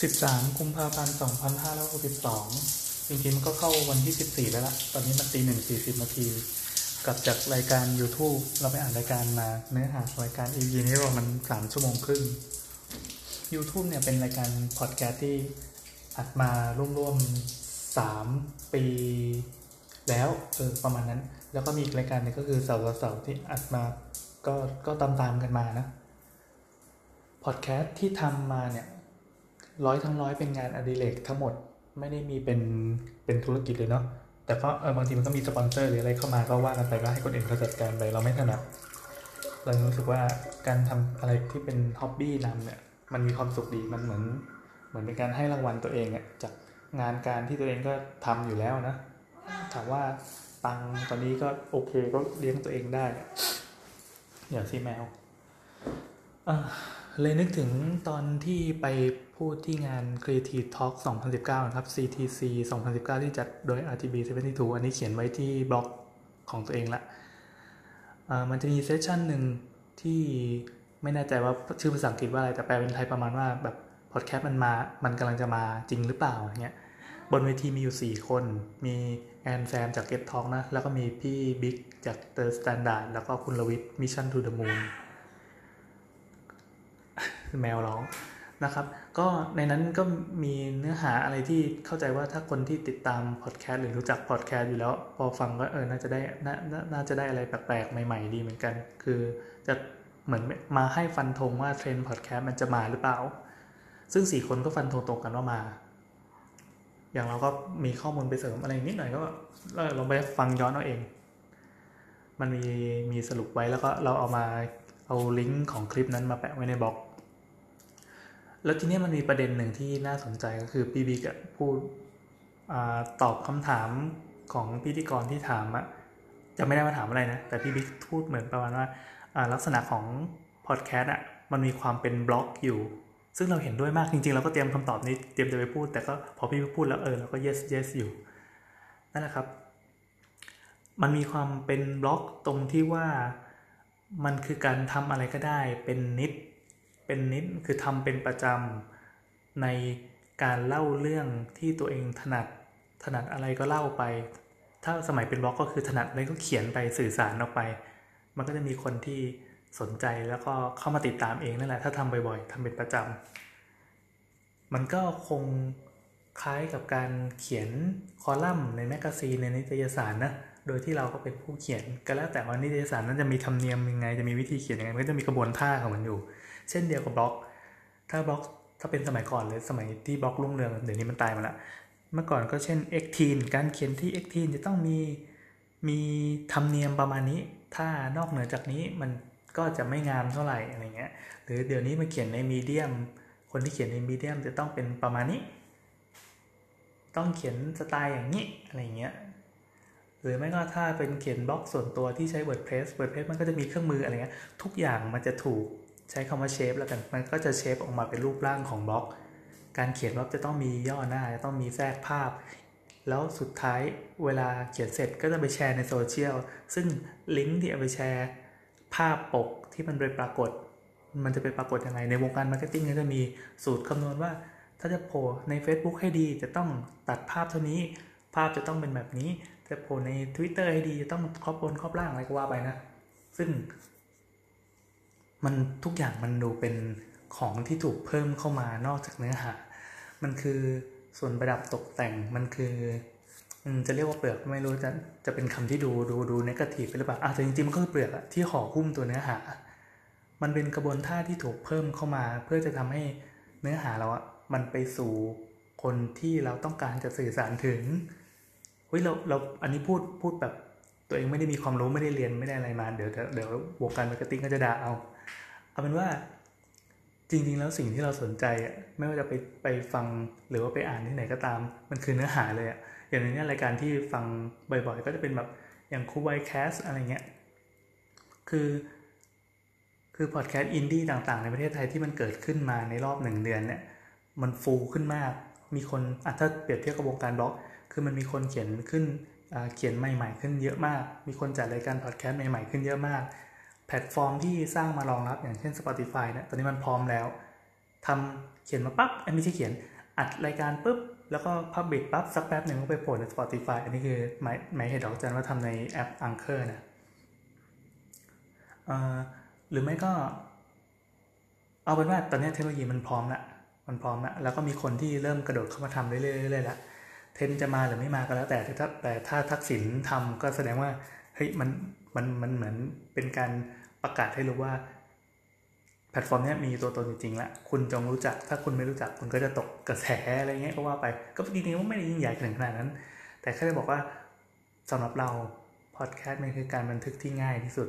13กุมภาพันธ์2562จริงๆมันก็เข้าวันที่ 14 แล้วล่ะตอนนี้มันตีหนึ่งสี่สิบนาทีกลับจากรายการ YouTube เราไปอ่านรายการมาเนื้อหารายการ EP นี้ว่ามันสามชั่วโมงครึ่ง YouTube เนี่ยเป็นรายการพอดแคสต์ที่อัดมาร่วมๆสามปี แล้วเออประมาณนั้น แล้วก็มีอีกรายการนึงก็คือเสาร์เสาร์ที่อัดมาก็ก็ตามๆกันมานะพอดแคสต์ที่ทำมาเนี่ย ร้อยทั้งร้อยเป็นงานอดิเรกทั้งหมดไม่ได้มีเป็นเป็นธุรกิจเลยเนาะแต่ก็เออบางทีมันก็มีสปอนเซอร์หรืออะไรเข้ามาก็ว่ากันไปก็ให้คนอื่นเขาจัดการไปเราไม่ถนัดเรารู้สึกว่าการทำอะไรที่เป็นฮ็อบบี้นำเนี่ยมันมีความสุขดีมันเหมือนเหมือนเป็นการให้รางวัลตัวเองอะจากงานการที่ตัวเองก็ทำอยู่แล้วนะถามว่าตังตอนนี้ก็โอเคก็เลี้ยงตัวเองได้เดี๋ยวสิแมว เลยนึกถึงตอนที่ไปพูดที่งาน Creative Talk 2019 นะครับ CTC 2019 ที่จัดโดย RGB72 อันนี้เขียนไว้ที่บล็อกของตัวเองละมันจะมี session หนึ่งที่ไม่แน่ใจว่าชื่อภาษาอังกฤษว่าอะไร แต่แปลเป็นไทยประมาณว่าแบบพอดแคสต์มันมา มันกำลังจะมาจริงหรือเปล่าเงี้ย บนเวทีมีอยู่ 4 คน มีแอนแซมจาก Get Talk นะ แล้วก็มีพี่บิ๊กจาก The Standard แล้วก็คุณลวิท Mission to the Moon แมวร้องนะครับ ก็ในนั้นก็มีเนื้อหาอะไรที่เข้าใจว่าถ้าคนที่ติดตามพอดแคสต์หรือรู้จักพอดแคสต์อยู่แล้ว พอฟังก็เออน่าจะได้นน่าจะได้อะไรแปลกๆ ใหม่ๆ ดีเหมือนกัน คือจะเหมือนมาให้ฟันธงว่าเทรนด์พอดแคสต์มันจะมาหรือเปล่า ซึ่งสี่คนก็ฟันธงตรงกันว่ามา อย่างเราก็มีข้อมูลไปเสริมอะไรนิดหน่อยก็เราไปฟังย้อนเอาเอง มันมีมีสรุปไว้แล้วก็เราเอามาเอาลิงก์ของคลิปนั้นมาแปะไว้ในบล็อก แล้วทีนี้มันมีประเด็นหนึ่งที่น่าสนใจก็คือพี่บิ๊กพูดอตอบคำถามของพิธีกรที่ถามอะจะไม่ได้มาถามอะไรนะ แต่พี่บิ๊กพูดเหมือนประมาณว่าลักษณะของพอดแคสต์อะมันมีความเป็นบล็อกอยู่ ซึ่งเราเห็นด้วยมากจริงๆ เราก็เตรียมคำตอบนี้เตรียมจะไปพูด แต่ก็พอพี่พูดแล้วเออเราก็ yes yes อยู่นั่นแหละครับ มันมีความเป็นบล็อกตรงที่ว่ามันคือการทำอะไรก็ได้เป็นนิด เป็นนิดคือทำเป็นประจำในการเล่าเรื่องที่ตัวเองถนัดถนัดอะไรก็เล่าไป ถ้าสมัยเป็นบล็อกก็คือถนัดอะไรก็เขียนไปสื่อสารออกไป มันก็จะมีคนที่สนใจแล้วก็เข้ามาติดตามเองนั่นแหละ ถ้าทำบ่อยๆทำเป็นประจำมันก็คงคล้ายกับการเขียนคอลัมน์ใน magazine ในนิตยสารนะ โดยที่เราก็เป็นผู้เขียนก็แล้วแต่ว่านิตยสารนั้นจะมีธรรมเนียมยังไง จะมีวิธีเขียนยังไงมันก็จะมีกระบวนท่าของมันอยู่ เช่นเดียวกับบล็อก ถ้าบล็อกถ้าเป็นสมัยก่อนเลยสมัยที่บล็อกรุ่งเรืองเดี๋ยวนี้มันตายมาละเมื่อก่อนก็เช่น exteen การเขียนที่ exteen จะต้องมีมีธรรมเนียมประมาณนี้ ถ้านอกเหนือจากนี้มันก็จะไม่งามเท่าไหร่อะไรเงี้ยหรือเดี๋ยวนี้มาเขียนในมีเดียม คนที่เขียนในมีเดียมจะต้องเป็นประมาณนี้ ต้องเขียนสไตล์อย่างนี้อะไรเงี้ยหรือไม่ก็ถ้าเป็นเขียนบล็อกส่วนตัวที่ใช้ WordPress WordPress มันก็จะมีเครื่องมืออะไรเงี้ยทุกอย่างมันจะถูก ใช้คำว่าเชฟแล้วกัน มันก็จะเชฟออกมาเป็นรูปร่างของบล็อก การเขียนบล็อกจะต้องมีย่อหน้าจะต้องมีแทรกภาพ แล้วสุดท้ายเวลาเขียนเสร็จก็จะไปแชร์ในโซเชียล ซึ่งลิงก์ที่เอาไปแชร์ ภาพปกที่มันไปปรากฏ มันจะไปปรากฏยังไง ในวงการ marketing ก็จะมีสูตรคำนวณว่า ถ้าจะโผล่ใน Facebook ให้ดี จะต้องตัดภาพเท่านี้ ภาพจะต้องเป็นแบบนี้ จะโผล่ใน Twitter ให้ดี จะต้อง crop บน crop ล่างอะไรก็ว่าไปนะ ซึ่ง มันทุกอย่างมันดูเป็นของที่ถูกเพิ่มเข้ามานอกจากเนื้อหา มันคือส่วนประดับตกแต่งมันคือจะเรียกว่าเปลือกไม่รู้จะจะเป็นคำที่ดูดูดู negative ไปหรือเปล่าอะแต่จริงๆมันก็คือเปลือกอะที่ห่อหุ้มตัวเนื้อหา มันเป็นกระบวนท่าที่ถูกเพิ่มเข้ามา เพื่อจะทำให้เนื้อหาเราอะมันไปสู่คนที่เราต้องการจะสื่อสารถึงเฮ้ยเราเราอันนี้พูดพูดแบบตัวเองไม่ได้มีความรู้ไม่ได้เรียนไม่ได้อะไรมาเดี๋ยวเดี๋ยววงการ marketing ก็จะด่าเอา เอาเป็นว่าจริงๆ แล้วสิ่งที่เราสนใจอะไม่ว่าจะไปไปฟังหรือว่าไปอ่านที่ไหนก็ตาม มันคือเนื้อหาเลยอะอย่างในนี้รายการที่ฟังบ่อยๆ ก็จะเป็นแบบอย่างคูไวแคสอะไรเงี้ยคือคือพอดแคสต์อินดี้ต่างๆ ในประเทศไทยที่มันเกิดขึ้นมาในรอบหนึ่งเดือนเนี่ยมันฟูขึ้นมาก มีคนอะถ้าเปรียบเทียบกับวงการบล็อก คือมันมีคนเขียนขึ้นเขียนใหม่ ๆ ขึ้นเยอะมาก มีคนจัดรายการพอดแคสต์ใหม่ๆขึ้นเยอะมาก แพลตฟอร์มที่สร้างมารองรับอย่างเช่น Spotify เนี่ยตอนนี้มันพร้อมแล้วทำเขียนมาปั๊บไม่ใช่เขียนอัดรายการปุ๊บ แล้วก็พับบิดปั๊บสักแป๊บหนึ่งก็ไปโผล่ใน Spotify อันนี้คือหมายหมายเหตุดอกจันว่าทำในแอป Anchor นะหรือไม่ก็ เอาเป็นว่าตอนนี้เทคโนโลยีมันพร้อมละมันพร้อมละแล้วก็มีคนที่เริ่มกระโดดเข้ามาทำเรื่อยๆละเทนจะมาหรือไม่มาก็แล้วแต่ถ้าแต่ถ้าทักษิณทำก็แสดงว่าเฮ้ยมัน มันมันเหมือนเป็นการประกาศให้รู้ว่า แพลตฟอร์มนี้มีตัวตนจริงๆแล้วคุณจงรู้จัก ถ้าคุณไม่รู้จักคุณก็จะตกกระแสอะไรเงี้ยก็ว่าไป ก็จริงๆว่าไม่ได้ยิ่งใหญ่ถึงขนาดนั้น แต่แค่จะบอกว่าสำหรับเราพอดแคสต์มันคือการบันทึกที่ง่ายที่สุด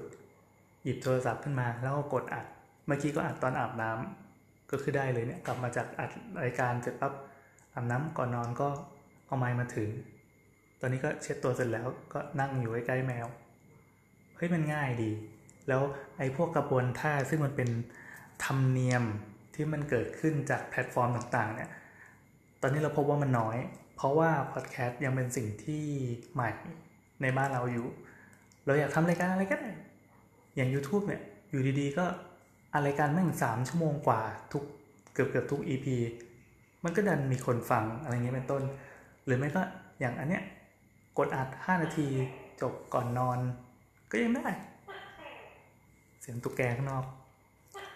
หยิบโทรศัพท์ขึ้นมา แล้วก็กดอัด เมื่อกี้ก็อัดตอนอาบน้ำก็คือได้เลยเนี่ยกลับมาจากอัดรายการเสร็จปั๊บอาบน้ำก่อนนอนก็เอาไม้มาถือตอนนี้ก็เช็ดตัวเสร็จแล้วก็นั่งอยู่ใกล้ๆแมว ฮ้ยมันง่ายดี แล้วไอ้พวกกระบวนท่าซึ่งมันเป็นธรรมเนียมที่มันเกิดขึ้นจากแพลตฟอร์มต่างๆเนี่ยตอนนี้เราพบว่ามันน้อย เพราะว่าพอดแคสต์ยังเป็นสิ่งที่ใหม่ในบ้านเราอยู่ เราอยากทำรายการอะไรก็ได้อย่าง YouTube เนี่ยอยู่ดีๆ ก็อะไรการแม่งสามชั่วโมงกว่าทุกเกือบเกือบทุก EP มันก็ดันมีคนฟังอะไรเงี้ยเป็นต้น หรือไม่ก็อย่างอันเนี้ยกดอัด 5 นาทีจบก่อนนอน ก็ยังได้ เสียงตุ๊กแกข้างนอก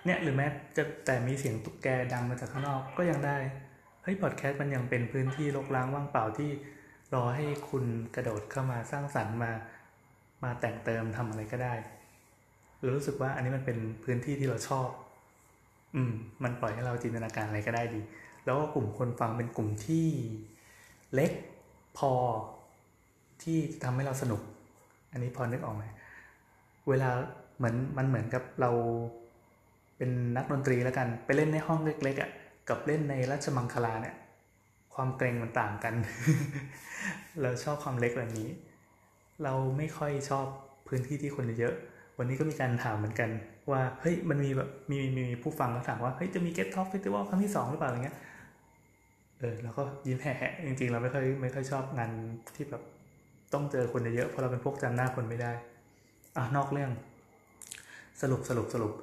เนี่ยหรือแม้จะแต่มีเสียงตุ๊กแกดังมาจากข้างนอกก็ยังได้ เฮ้ยพอดแคสต์มันยังเป็นพื้นที่รกร้างว่างเปล่าที่รอให้คุณกระโดดเข้ามาสร้างสรรค์มา มาแต่งเติมทำอะไรก็ได้รู้สึกว่าอันนี้มันเป็นพื้นที่ที่เราชอบ อืม มันปล่อยให้เราจินตนาการอะไรก็ได้ดี แล้วก็กลุ่มคนฟังเป็นกลุ่มที่เล็กพอที่ทำให้เราสนุก อันนี้พอนึกออกไหม เวลาเหมือนมันเหมือนกับเราเป็นนักดนตรีแล้วกัน ไปเล่นในห้องเล็กๆอะ่ะกับเล่นในราชมังคลาเนี่ย ความเกรงมันต่างกัน เราชอบความเล็กแบบนี้ เราไม่ค่อยชอบพื้นที่ที่คนเยอะ วันนี้ก็มีการถามเหมือนกัน ว่าเฮ้ยมันมีแบบมีมีผู้ฟังเขาถามว่าเฮ้ยจะมี Get Top Festival ครั้งที่สองหรือเปล่าอะไรเงี้ยเออเราก็ยิ้มแหะจริงๆ เราไม่ค่อยไม่ค่อยชอบงานที่แบบต้องเจอคนเยอะเพราะเราเป็นพวกจำหน้าคนไม่ได้ อะนอกเรื่อง สรุปสรุปสรุป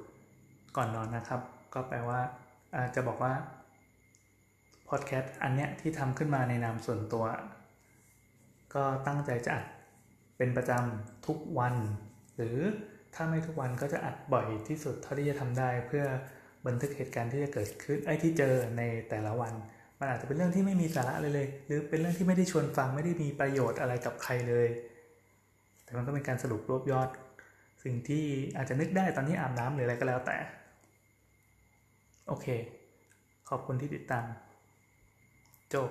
ก่อนนอนนะครับ ก็แปลว่าจจะบอกว่าพอดแคสต์อันเนี้ยที่ทำขึ้นมาในนามส่วนตัว ก็ตั้งใจจะอัดเป็นประจำทุกวัน หรือถ้าไม่ทุกวันก็จะอัดบ่อยที่สุดเท่าที่จะทำได้ เพื่อบันทึกเหตุการณ์ที่จะเกิดขึ้นไอ้ที่เจอในแต่ละวัน มันอาจจะเป็นเรื่องที่ไม่มีสาระเลยเลย หรือเป็นเรื่องที่ไม่ได้ชวนฟังไม่ได้มีประโยชน์อะไรกับใครเลย แต่มันก็เป็นการสรุปรวบยอด สิ่งที่อาจจะนึกได้ตอนที่อาบน้ำหรืออะไรก็แล้วแต่ โอเค ขอบคุณที่ติดตาม จบ